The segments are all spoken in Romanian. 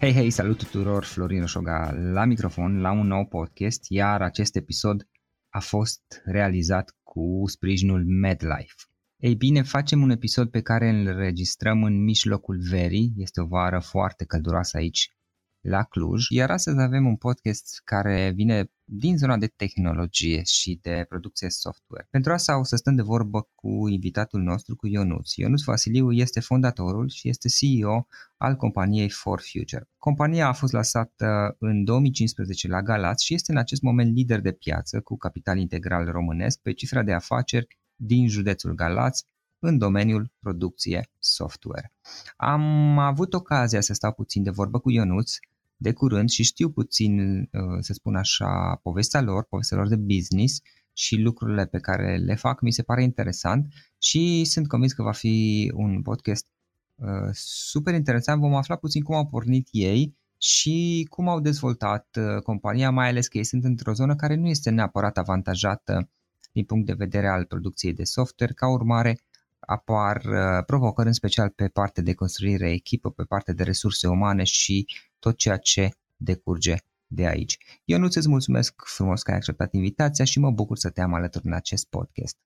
Hei, hei, salut tuturor, Florin Roșoga la microfon, la un nou podcast, iar acest episod a fost realizat cu sprijinul MedLife. Ei bine, facem un episod pe care îl registrăm în mijlocul verii, este o vară foarte călduroasă aici la Cluj, iar astăzi avem un podcast care vine din zona de tehnologie și de producție software. Pentru asta o să stăm de vorbă cu invitatul nostru, cu Ionuț. Ionuț Vasiliu este fondatorul și este CEO al companiei For Future. Compania a fost lansată în 2015 la Galați și este în acest moment lider de piață cu capital integral românesc pe cifra de afaceri din județul Galați în domeniul producție software. Am avut ocazia să stau puțin de vorbă cu Ionuț de curând și știu puțin, uh, să spun așa, povestea lor, povestea lor de business și lucrurile pe care le fac mi se pare interesant și sunt convins că va fi un podcast uh, super interesant. Vom afla puțin cum au pornit ei și cum au dezvoltat uh, compania, mai ales că ei sunt într-o zonă care nu este neapărat avantajată din punct de vedere al producției de software. Ca urmare, apar provocări în special pe partea de construire echipă, pe partea de resurse umane și tot ceea ce decurge de aici. Eu nu îți mulțumesc frumos că ai acceptat invitația și mă bucur să te am alături în acest podcast.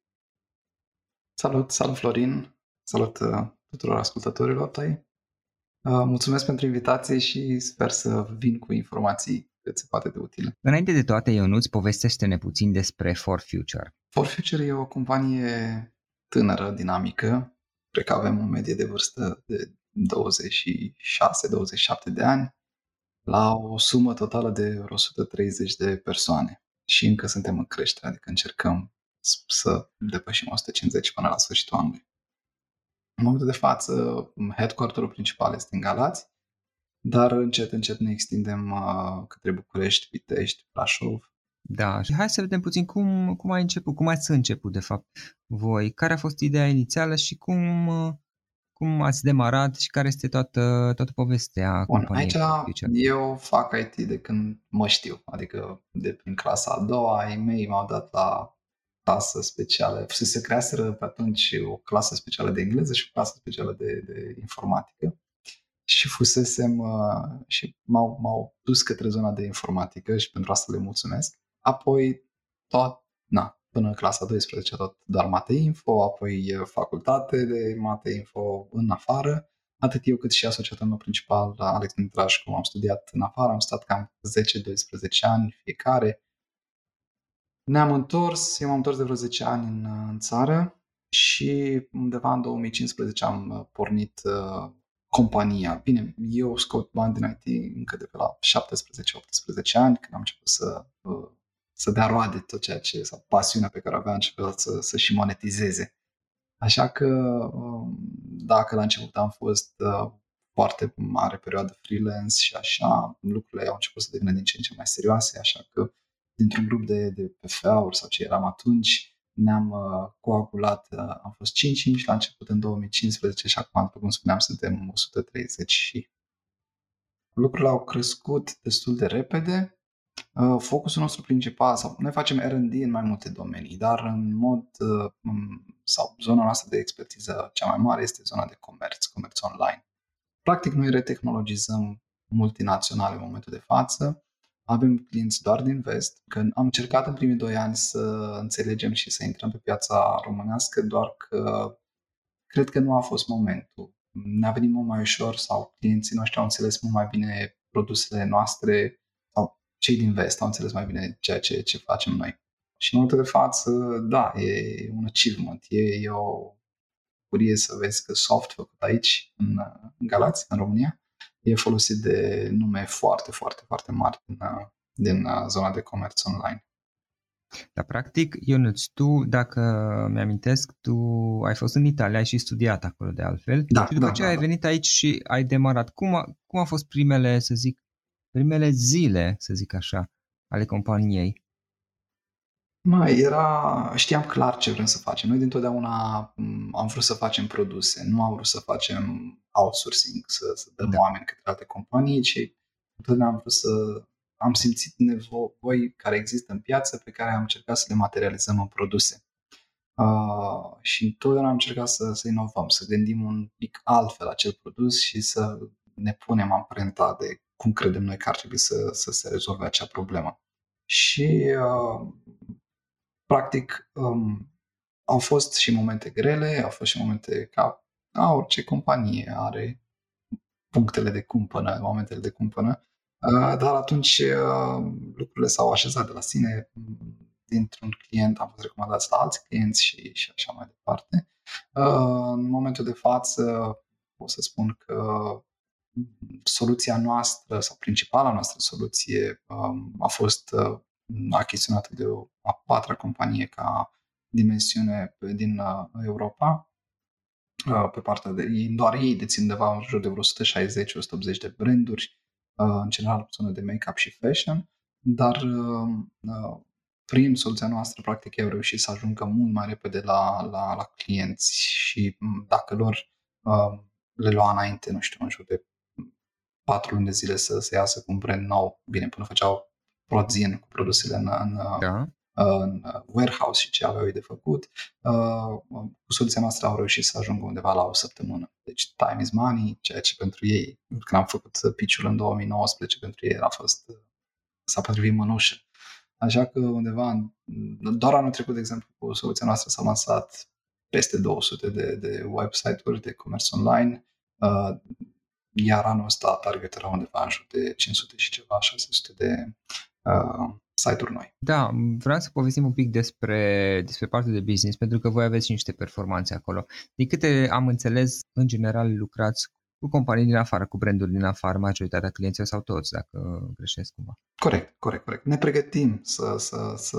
Salut, salut Florin, salut uh, tuturor ascultătorilor tăi. Uh, mulțumesc pentru invitație și sper să vin cu informații cât se poate de utile. Înainte de toate, Ionuț, povestește-ne puțin despre For Future. For Future e o companie tânără, dinamică. Cred că avem o medie de vârstă de 26-27 de ani la o sumă totală de 130 de persoane. Și încă suntem în creștere, adică încercăm să depășim 150 până la sfârșitul anului. În momentul de față, headquarterul principal este în Galați, dar încet, încet ne extindem uh, către București, Pitești, Brașov. Da, și hai să vedem puțin cum, cum ai început, cum ați început de fapt voi, care a fost ideea inițială și cum, uh, cum ați demarat și care este toată, toată povestea Bun, aici eu fac IT de când mă știu, adică de prin clasa a doua, ai mei m-au dat la clasă specială, se creaseră pe atunci o clasă specială de engleză și o clasă specială de, de informatică și fusesem uh, și m-au, m-au dus către zona de informatică și pentru asta le mulțumesc. Apoi tot, na, până în clasa 12 tot doar mate info, apoi facultate de mate info în afară. Atât eu cât și asociatul meu principal, Alex cum am studiat în afară, am stat cam 10-12 ani fiecare. Ne-am întors, eu m-am întors de vreo 10 ani în, în țară și undeva în 2015 am pornit uh, compania. Bine, eu scot bani din IT încă de pe la 17-18 ani, când am început să uh, să dea roade tot ceea ce, sau pasiunea pe care o avea început să, să și monetizeze. Așa că um, dacă la început am fost uh, foarte mare perioadă freelance și așa, lucrurile au început să devină din ce în ce mai serioase, așa că dintr-un grup de, de PFA-uri sau ce eram atunci, ne-am uh, coagulat, uh, am fost 5-5 la început în 2015 și acum, după cum spuneam, suntem 130 și lucrurile au crescut destul de repede Uh, focusul nostru principal, sau noi facem R&D în mai multe domenii, dar în mod, uh, sau zona noastră de expertiză cea mai mare este zona de comerț, comerț online. Practic noi retehnologizăm multinaționale în momentul de față, avem clienți doar din vest, că am încercat în primii doi ani să înțelegem și să intrăm pe piața românească, doar că cred că nu a fost momentul. Ne-a venit mult mai ușor sau clienții noștri au înțeles mult mai bine produsele noastre, cei din vest au înțeles mai bine ceea ce, ce facem noi. Și în momentul de față, da, e un achievement, e, e o bucurie să vezi că soft făcut aici, în, în Galați, în România, e folosit de nume foarte, foarte, foarte mari din, din zona de comerț online. Dar practic, Ionuț, tu, dacă mi-amintesc, tu ai fost în Italia, ai și studiat acolo de altfel. Da, și după da, ce da, ai da. venit aici și ai demarat, cum a, cum a fost primele, să zic, primele zile, să zic așa, ale companiei? Mai era, știam clar ce vrem să facem. Noi dintotdeauna am vrut să facem produse, nu am vrut să facem outsourcing, să, să dăm da. oameni către alte companii, ci întotdeauna am vrut să am simțit nevoi care există în piață pe care am încercat să le materializăm în produse. Uh, și întotdeauna am încercat să, să inovăm, să gândim un pic altfel acel produs și să ne punem amprenta de cum credem noi că ar trebui să, să se rezolve acea problemă. Și, uh, practic, um, au fost și momente grele, au fost și momente ca a, orice companie are punctele de cumpănă, momentele de cumpănă, uh, dar atunci uh, lucrurile s-au așezat de la sine. Dintr-un client am fost recomandați la alți clienți și, și așa mai departe. Uh, în momentul de față o să spun că soluția noastră sau principala noastră soluție um, a fost achiziționată de o a patra companie ca dimensiune din Europa Uh, pe partea de ei, doar ei dețin undeva în jur de vreo 160-180 de branduri, uh, în general zonă de make-up și fashion, dar uh, prin soluția noastră, practic, ei au reușit să ajungă mult mai repede la, la, la clienți și dacă lor le lua înainte, nu știu, în jur de patru luni de zile să se iasă cu un brand nou, bine, până făceau prozin cu produsele în, în, da în warehouse și ce aveau de făcut, uh, cu soluția noastră au reușit să ajungă undeva la o săptămână. Deci time is money, ceea ce pentru ei, când am făcut pitch în 2019, pentru ei a fost, s-a potrivit mănușă. Așa că undeva, doar anul trecut, de exemplu, cu soluția noastră s-au lansat peste 200 de, de website-uri de comerț online, uh, iar anul ăsta target era undeva în jur de 500 și ceva, 600 de uh, site-uri noi. Da, vreau să povestim un pic despre, despre partea de business, pentru că voi aveți niște performanțe acolo. Din câte am înțeles, în general lucrați cu companii din afară, cu branduri din afară, majoritatea clienților sau toți, dacă greșesc cumva. Corect, corect, corect. Ne pregătim să, să, să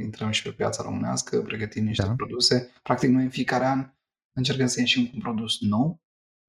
intrăm și pe piața românească, pregătim niște da. produse. Practic, noi în fiecare an încercăm să ieșim cu un produs nou.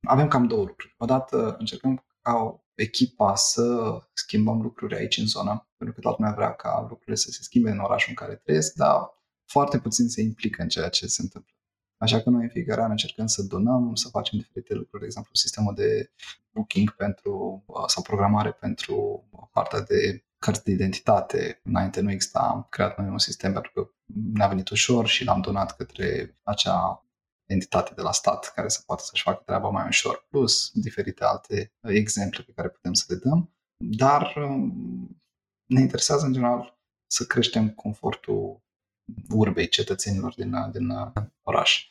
Avem cam două lucruri. Odată încercăm ca echipa să schimbăm lucruri aici în zonă, pentru că toată lumea vrea ca lucrurile să se schimbe în orașul în care trăiesc, dar foarte puțin se implică în ceea ce se întâmplă. Așa că noi în fiecare an încercăm să donăm, să facem diferite lucruri, de exemplu sistemul de booking pentru, sau programare pentru partea de cărți de identitate. Înainte nu exista, am creat noi un sistem pentru că ne-a venit ușor și l-am donat către acea entitate de la stat care să poată să-și facă treaba mai ușor, plus diferite alte exemple pe care putem să le dăm, dar um, ne interesează în general să creștem confortul urbei cetățenilor din, din oraș.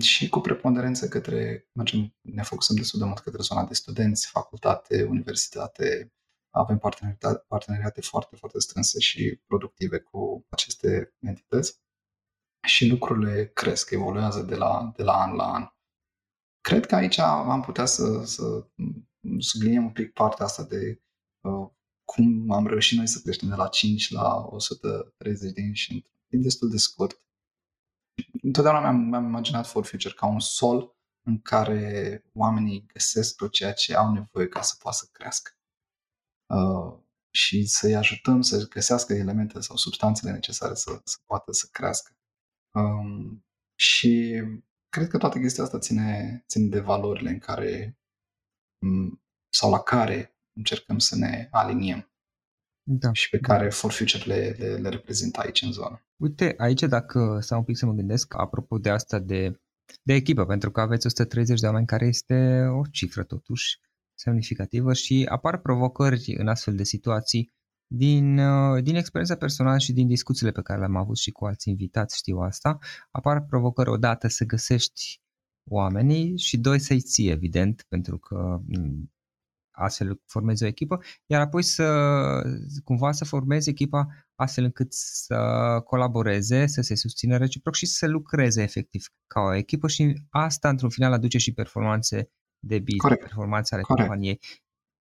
Și cu preponderență către, mergem, ne focusăm destul de mult către zona de studenți, facultate, universitate, avem parteneriate, parteneriate foarte, foarte strânse și productive cu aceste entități și lucrurile cresc, evoluează de la, de la an la an. Cred că aici am putea să, să subliniem un pic partea asta de uh, cum am reușit noi să creștem de la 5 la 130 de ani și într destul de scurt. Întotdeauna mi-am, mi-am imaginat For Future ca un sol în care oamenii găsesc tot ceea ce au nevoie ca să poată să crească. Uh, și să-i ajutăm să găsească elemente sau substanțele necesare să, să poată să crească. Um, și cred că toată chestia asta ține, ține de valorile în care sau la care încercăm să ne aliniem da. și pe care For Future le, le, le reprezintă aici în zonă. Uite, aici dacă stau un pic să mă gândesc, apropo de asta de, de echipă, pentru că aveți 130 de oameni care este o cifră totuși semnificativă și apar provocări în astfel de situații din, uh, din experiența personală și din discuțiile pe care le-am avut și cu alți invitați, știu asta, apar provocări odată să găsești oamenii și doi să-i ții, evident, pentru că mm, astfel formezi o echipă, iar apoi să cumva să formezi echipa astfel încât să colaboreze, să se susțină reciproc și să lucreze efectiv ca o echipă și asta într-un final aduce și performanțe de business, Corect. performanțe ale Corect. companiei.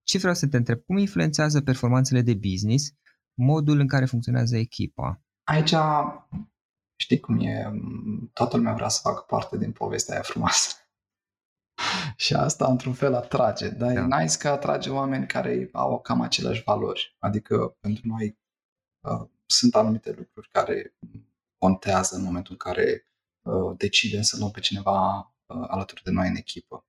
Ce vreau să te întreb? Cum influențează performanțele de business modul în care funcționează echipa? Aici știi cum e, toată lumea vrea să facă parte din povestea aia frumoasă. și asta într-un fel atrage, dar da. e nice că atrage oameni care au cam aceleași valori. Adică pentru noi uh, sunt anumite lucruri care contează în momentul în care uh, decidem să luăm pe cineva uh, alături de noi în echipă.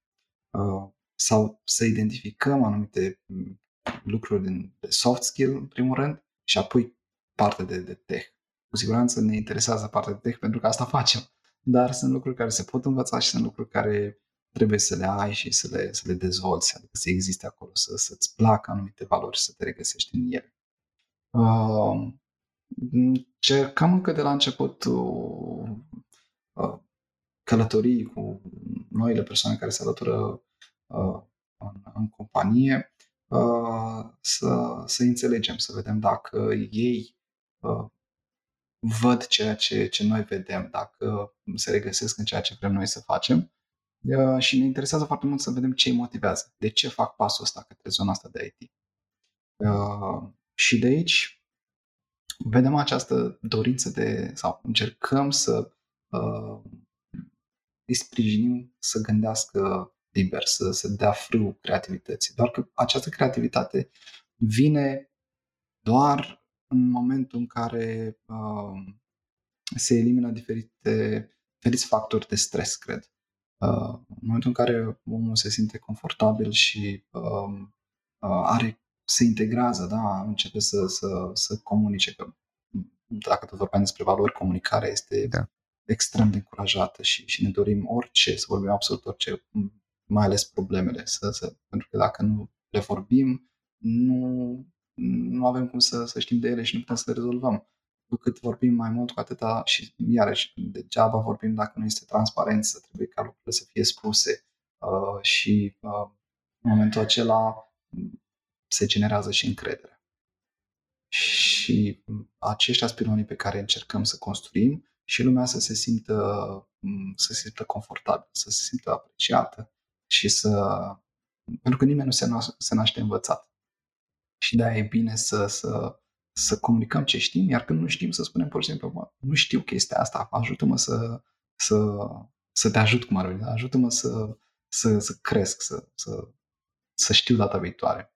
Uh, sau să identificăm anumite mm, lucruri din, de soft skill, în primul rând, și apoi partea de, de tech. Cu siguranță ne interesează partea de tech pentru că asta facem. Dar sunt lucruri care se pot învăța și sunt lucruri care trebuie să le ai și să le, să le dezvolți, adică să existe acolo, să, să-ți placă anumite valori și să te regăsești în ele. Uh, cercăm încă de la început uh, uh, călătorii cu noile persoane care se alătură uh, în, în companie, uh, să, să înțelegem, să vedem dacă ei uh, văd ceea ce, ce noi vedem, dacă se regăsesc în ceea ce vrem noi să facem. Uh, și ne interesează foarte mult să vedem ce îi motivează, de ce fac pasul ăsta către zona asta de IT. Uh, și de aici vedem această dorință de, sau încercăm să uh, îi sprijinim să gândească liber, să, să dea frâu creativității. Doar că această creativitate vine doar în momentul în care uh, se elimină diferite, diferiți factori de stres, cred. Uh, în momentul în care omul se simte confortabil și uh, uh, are, se integrează, da, începe să, să, să comunice. Că, dacă tot vorbeam despre valori, comunicarea este da. extrem de încurajată și, și ne dorim orice, să vorbim absolut orice, mai ales problemele, să, să, pentru că dacă nu le vorbim, nu, nu avem cum să, să știm de ele și nu putem să le rezolvăm. Cu cât vorbim mai mult, cu atâta și iarăși degeaba vorbim dacă nu este transparență, trebuie ca lucrurile să fie spuse uh, și uh, în momentul acela se generează și încredere. Și aceștia sunt pilonii pe care încercăm să construim și lumea să se simtă, să se simtă confortabil, să se simtă apreciată și să... Pentru că nimeni nu se, se naște învățat. Și de-aia e bine să, să, să comunicăm ce știm, iar când nu știm să spunem, pur și simplu, nu știu chestia asta, ajută-mă să, să, să te ajut cum ar veni, ajută-mă să, să, să cresc, să, să, să știu data viitoare.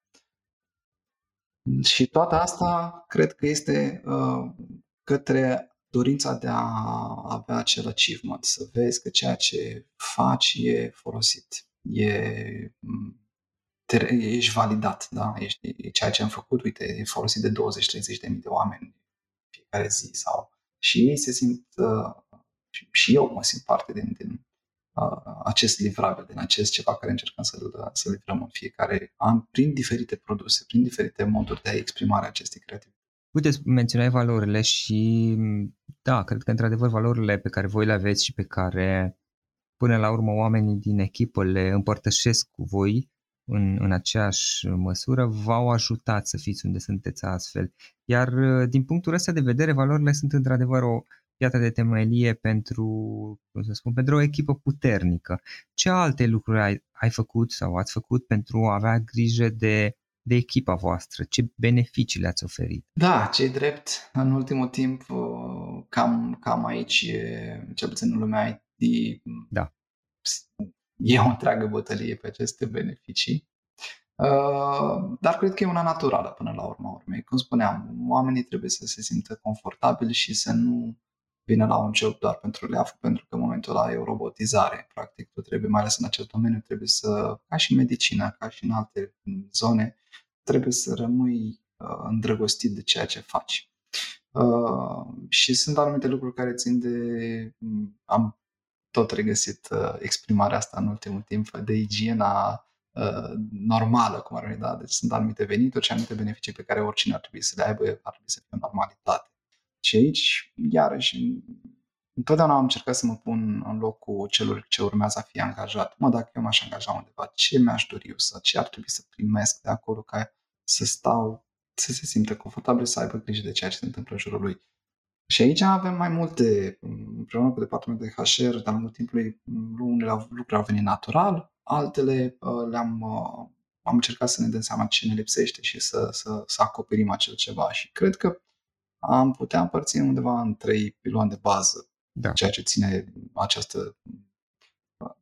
Și toată asta cred că este uh, către dorința de a avea acel achievement, să vezi că ceea ce faci e folosit e, te, ești validat, da? Ești, e ceea ce am făcut, uite, e folosit de 20-30 de mii de oameni fiecare zi sau și ei se simt uh, și, și eu mă simt parte din, din uh, acest livrabil, din acest ceva care încercăm să-l, să livrăm în fiecare an prin diferite produse, prin diferite moduri de exprimare acestei creativități. Uite, menționai valorile și da, cred că într-adevăr valorile pe care voi le aveți și pe care până la urmă oamenii din echipă le împărtășesc cu voi în, în aceeași măsură, v-au ajutat să fiți unde sunteți astfel. Iar din punctul ăsta de vedere, valorile sunt într-adevăr o piatră de temelie pentru, cum să spun, pentru o echipă puternică. Ce alte lucruri ai, ai făcut sau ați făcut pentru a avea grijă de, de echipa voastră? Ce beneficii le-ați oferit? Da, cei drept, în ultimul timp, cam, cam aici, cel puțin în lumea IT, da. e o întreagă bătălie pe aceste beneficii. Uh, dar cred că e una naturală până la urma urmei. Cum spuneam, oamenii trebuie să se simtă confortabili și să nu vină la un job doar pentru leafă, pentru că în momentul ăla e o robotizare. Practic, tu trebuie, mai ales în acest domeniu, trebuie să, ca și în medicină, ca și în alte zone, trebuie să rămâi uh, îndrăgostit de ceea ce faci. Uh, și sunt anumite lucruri care țin de... Am tot regăsit uh, exprimarea asta în ultimul timp de igiena uh, normală, cum ar veni, da? Deci sunt anumite venituri și anumite beneficii pe care oricine ar trebui să le aibă, ar trebui să fie o normalitate. Și aici, iarăși, întotdeauna am încercat să mă pun în locul celor ce urmează a fi angajat. Mă, dacă eu m-aș angaja undeva, ce mi-aș dori eu să, ce ar trebui să primesc de acolo ca să stau, să se simtă confortabil, să aibă grijă de ceea ce se întâmplă în jurul lui. Și aici avem mai multe, împreună cu departamentul de HR, de-a lungul timpului, unele lucruri au venit natural, altele uh, le-am uh, am încercat să ne dăm seama ce ne lipsește și să, să, să acoperim acel ceva. Și cred că am putea împărți undeva în trei piloane de bază da. ceea ce ține această uh,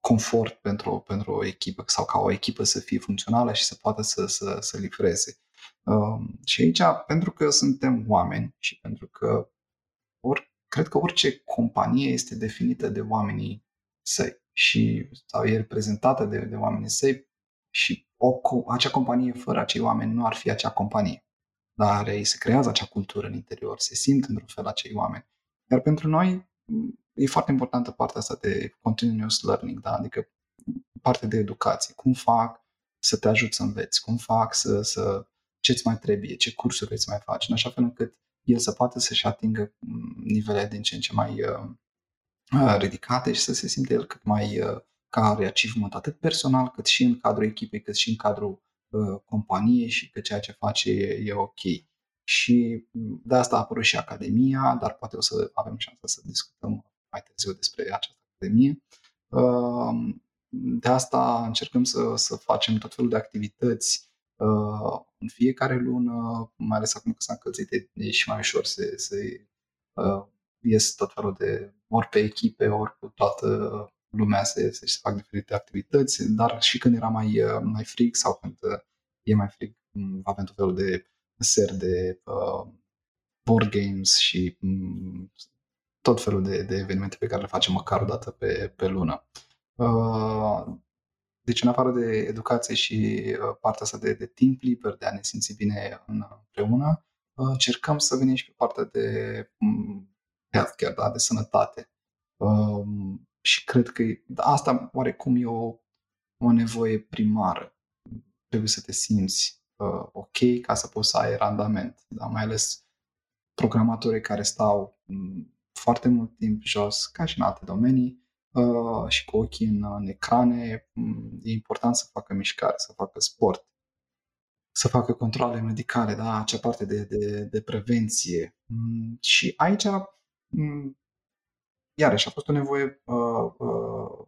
confort pentru, pentru o echipă sau ca o echipă să fie funcțională și să poată să, să, să livreze. Um, și aici, pentru că suntem oameni și pentru că or, cred că orice companie este definită de oamenii săi și sau e reprezentată de, de oamenii săi și o, acea companie fără acei oameni nu ar fi acea companie. Dar ei se creează acea cultură în interior, se simt într-un fel acei oameni. Iar pentru noi e foarte importantă partea asta de continuous learning, da? adică partea de educație. Cum fac să te ajut să înveți? Cum fac să, să ce-ți mai trebuie? Ce cursuri veți mai face? În așa fel încât el să poată să-și atingă mm, nivele din ce în ce mai uh, uh, ridicate și să se simte el cât mai uh, ca are achievement atât personal cât și în cadrul echipei, cât și în cadrul uh, companiei și că ceea ce face e, e ok. Și mm, de asta a apărut și Academia, dar poate o să avem șansa să discutăm mai târziu despre această Academie. Uh, de asta încercăm să, să facem tot felul de activități uh, în fiecare lună, mai ales acum că s-a încălzit, e și mai ușor să, să uh, ies tot felul de, ori pe echipe, ori cu toată lumea să, să se fac diferite activități, dar și când era mai, uh, mai frig sau când uh, e mai frig, mm, avem tot felul de seri de uh, board games și um, tot felul de, de evenimente pe care le facem măcar o dată pe, pe lună. Uh, deci, în afară de educație și uh, partea asta de, de timp liber, de a ne simți bine împreună, uh, încercăm să venim și pe partea de um, healthcare, da? de sănătate. Um, și cred că asta oarecum e o, o nevoie primară. Trebuie să te simți uh, ok ca să poți să ai randament. Da? Mai ales programatorii care stau um, foarte mult timp jos, ca și în alte domenii, uh, și cu ochii în, în ecrane, um, e important să facă mișcare, să facă sport, să facă controle medicale, da? acea parte de, de, de prevenție. Um, și aici um, iarăși a fost o nevoie uh, uh,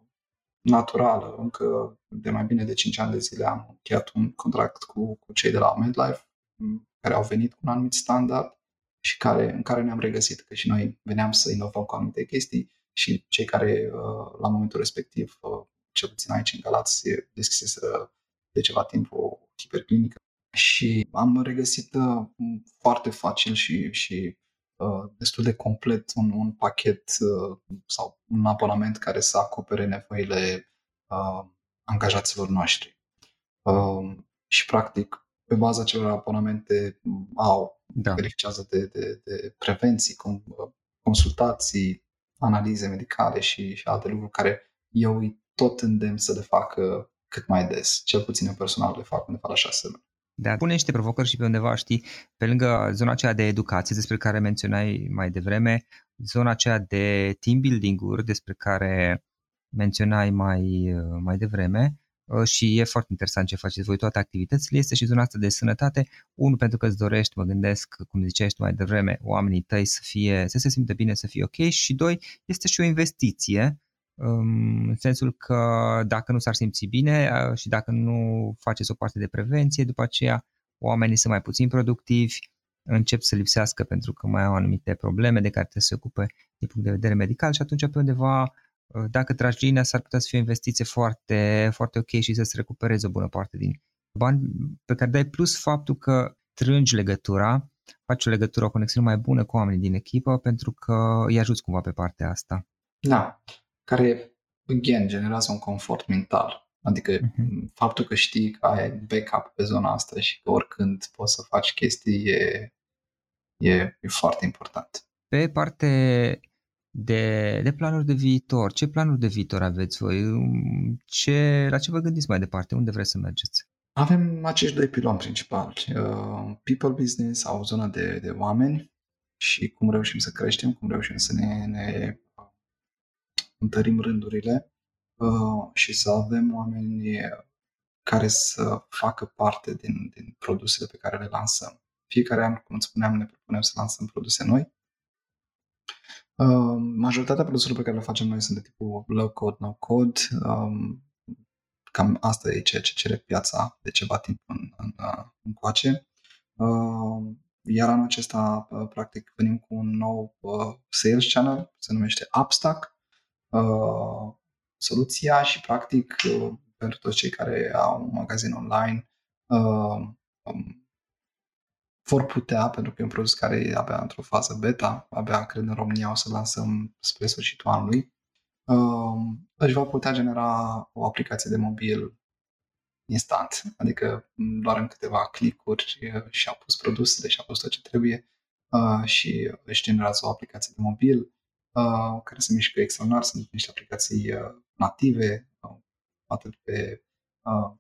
naturală. Încă de mai bine de 5 ani de zile am încheiat un contract cu, cu cei de la MedLife care au venit cu un anumit standard și care, în care ne-am regăsit, că și noi veneam să inovăm cu anumite chestii și cei care uh, la momentul respectiv, uh, cel puțin aici în Galați, deschiseseră de ceva timp o hiperclinică și am regăsit uh, foarte facil și, și Uh, destul de complet un, un pachet uh, sau un abonament care să acopere nevoile uh, angajaților noștri. Și, practic, pe baza celor abonamente au, da. beneficiază de, de, de prevenții, consultații, analize medicale și, și alte lucruri care eu îi tot îndemn să le facă cât mai des. Cel puțin eu personal le fac undeva la șase luni. Dar pune niște provocări și pe undeva, știi, pe lângă zona aceea de educație despre care menționai mai devreme, zona aceea de team building-uri despre care menționai mai, mai devreme uh, și e foarte interesant ce faceți voi toate activitățile, este și zona asta de sănătate. Unul, pentru că îți dorești, mă gândesc, cum ziceai tu mai devreme, oamenii tăi să fie, să se simtă bine, să fie ok și doi, este și o investiție în sensul că dacă nu s-ar simți bine și dacă nu faceți o parte de prevenție, după aceea oamenii sunt mai puțin productivi, încep să lipsească pentru că mai au anumite probleme de care trebuie să se ocupe din punct de vedere medical și atunci pe undeva dacă tragi linia s-ar putea să fie o investiție foarte, foarte ok și să-ți recuperezi o bună parte din bani pe care dai plus faptul că strângi legătura, faci o legătură, o conexiune mai bună cu oamenii din echipă pentru că îi ajuți cumva pe partea asta. Da care, again, generează un confort mental. Adică uh-huh. faptul că știi că ai backup pe zona asta și că oricând poți să faci chestii e, e, e foarte important. Pe parte de, de planuri de viitor, ce planuri de viitor aveți voi? Ce, la ce vă gândiți mai departe? Unde vreți să mergeți? Avem acești doi piloni principali. Uh, people business sau zona de, de oameni și cum reușim să creștem, cum reușim să ne, ne întărim rândurile uh, și să avem oameni care să facă parte din, din produsele pe care le lansăm. Fiecare an, cum îți spuneam, ne propunem să lansăm produse noi. Uh, majoritatea produselor pe care le facem noi sunt de tipul low code, no code. Um, cam asta e ceea ce cere piața de ceva timp în, în, în coace. Uh, iar anul acesta, practic, venim cu un nou sales channel, se numește Upstack, Uh, soluția și practic uh, pentru toți cei care au un magazin online uh, um, vor putea, pentru că e un produs care e abia într-o fază beta, abia cred în România o să lansăm spre sfârșitul anului, își va putea genera o aplicație de mobil instant, adică doar în câteva clicuri și-au pus produsele și-au pus tot ce trebuie și își generează o aplicație de mobil uh, care se mișcă extraordinar, sunt niște aplicații uh, native, uh, atât pe uh,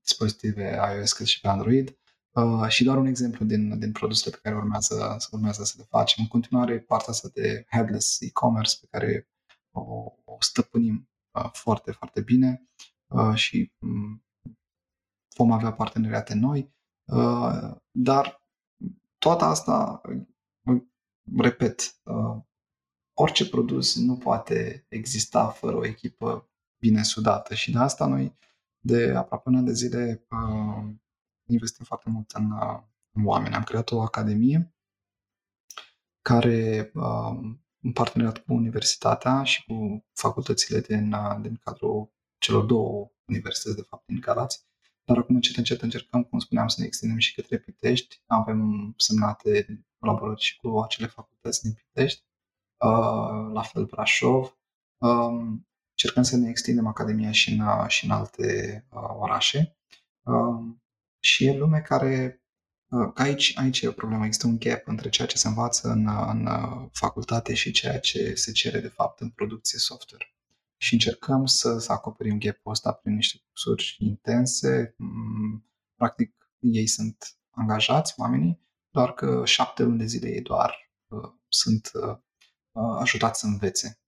dispozitive iOS cât și pe Android. Uh, și doar un exemplu din, din produsele pe care urmează, urmează să le facem. În continuare, partea asta de headless e-commerce pe care o, o stăpânim uh, foarte, foarte bine uh, și um, vom avea parteneriate noi, uh, dar toată asta, repet, uh, orice produs nu poate exista fără o echipă bine sudată și de asta noi de aproape un an de zile uh, investim foarte mult în, în oameni. Am creat o academie care în parteneriat cu universitatea și cu facultățile din, din cadrul celor două universități, de fapt, din Galați, dar acum încet, încet încercăm, cum spuneam, să ne extindem și către Pitești. Avem semnate colaborări și cu acele facultăți din Pitești, uh, la fel Brașov. Um, încercăm să ne extindem Academia și în, și în alte uh, orașe. Um, și e lume care Aici, aici e o problemă, există un gap între ceea ce se învață în, în facultate și ceea ce se cere de fapt în producție software. Și încercăm să, să acoperim gap-ul ăsta prin niște cursuri intense. Mm, practic, ei sunt angajați, oamenii, doar că șapte luni de zile ei doar uh, sunt uh, uh, ajutați să învețe. uh,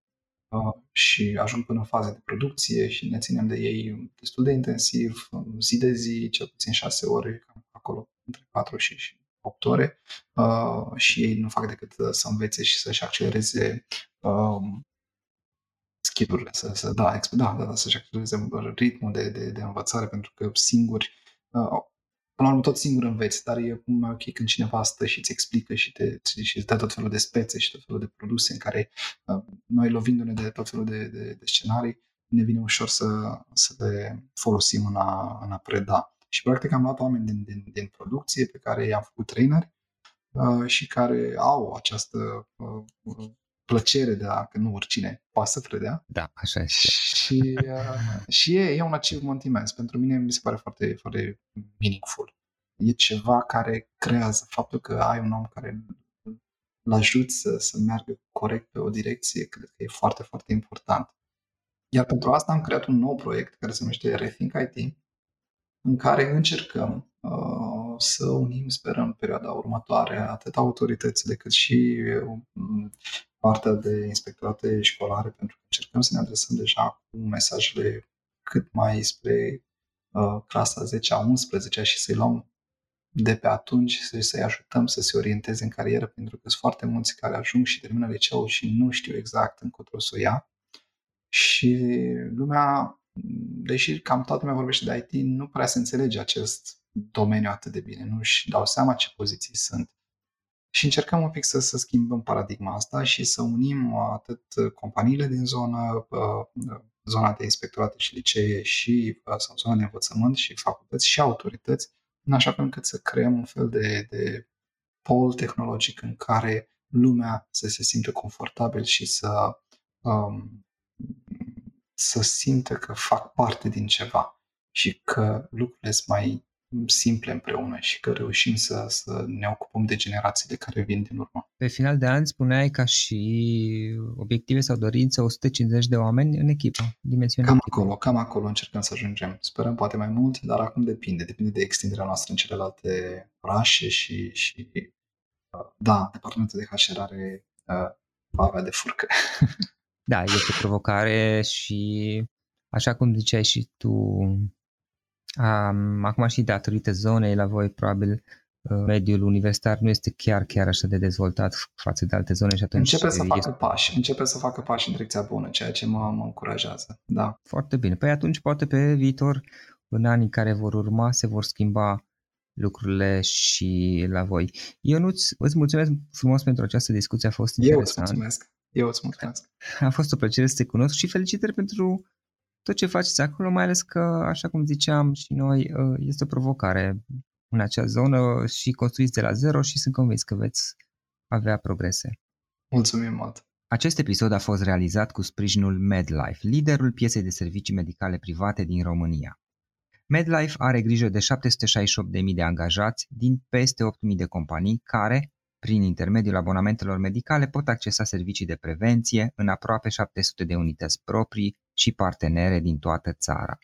și ajung până în fază de producție și ne ținem de ei destul de intensiv, zi de zi, cel puțin șase ore, acolo între 4 și 8 ore. Uh, și ei nu fac decât să învețe și să-și accelereze uh, skill-urile, să, să, da, da, da, da, să-și accelereze ritmul de, de, de învățare, pentru că singuri, uh, până la urmă tot singur înveți, dar e mai ok când cineva stă și îți explică și, te, și îți dă tot felul de spețe și tot felul de produse în care uh, noi lovindu-ne de tot felul de, de, de scenarii, ne vine ușor să, să le folosim în a, în a preda. Și practic am luat oameni din, din, din producție pe care i-am făcut traineri uh, și care au această uh, plăcere de a, că nu oricine poate să predea. Da, așa este. Și, uh, și e, e un achievement imens. Pentru mine mi se pare foarte, foarte meaningful. E ceva care creează faptul că ai un om care îl ajut să, să meargă corect pe o direcție, cred că e foarte, foarte important. Iar pentru asta am creat un nou proiect care se numește Rethink IT, în care încercăm uh, să unim, sperăm, în perioada următoare, atât autoritățile cât și uh, partea de inspectorate școlare, pentru că încercăm să ne adresăm deja cu mesajele cât mai spre uh, clasa 10-a, 11 și să-i luăm de pe atunci și să-i ajutăm să se orienteze în carieră, pentru că sunt foarte mulți care ajung și termină liceul și nu știu exact încotro să o ia. Și lumea deși cam toată lumea vorbește de IT, nu prea se înțelege acest domeniu atât de bine, nu și dau seama ce poziții sunt. Și încercăm un pic să, să schimbăm paradigma asta și să unim atât companiile din zonă, uh, zona de inspectorate și licee și uh, sau zona de învățământ și facultăți și autorități, în așa fel încât să creăm un fel de, de pol tehnologic în care lumea să se simtă confortabil și să um, să simtă că fac parte din ceva și că lucrurile sunt mai simple împreună și că reușim să, să ne ocupăm de generațiile care vin din urmă. Pe final de an spuneai ca și obiective sau dorință 150 de oameni în echipă, dimensiunea Cam echipă. acolo, cam acolo încercăm să ajungem. Sperăm poate mai mult, dar acum depinde. Depinde de extinderea noastră în celelalte orașe și, și da, departamentul de HR are uh, va avea de furcă. Da, este o provocare și așa cum ziceai și tu, um, acum și datorită zonei la voi, probabil uh, mediul universitar nu este chiar chiar așa de dezvoltat față de alte zone și atunci... Începe să facă pași, începe să facă pași în direcția bună, ceea ce mă, mă încurajează, da. Foarte bine. Păi atunci poate pe viitor, în anii care vor urma, se vor schimba lucrurile și la voi. Eu nu îți mulțumesc frumos pentru această discuție, a fost interesant. Eu îți mulțumesc. Eu îți mulțumesc. A fost o plăcere să te cunosc și felicitări pentru tot ce faceți acolo, mai ales că, așa cum ziceam și noi, ă, este o provocare în acea zonă și construiți de la zero și sunt convins că veți avea progrese. Mulțumim mult! Acest episod a fost realizat cu sprijinul MedLife, liderul pieței de servicii medicale private din România. MedLife are grijă de 768.000 de angajați din peste 8.000 de companii care, prin intermediul abonamentelor medicale, pot accesa servicii de prevenție în aproape 700 de unități proprii și partenere din toată țara.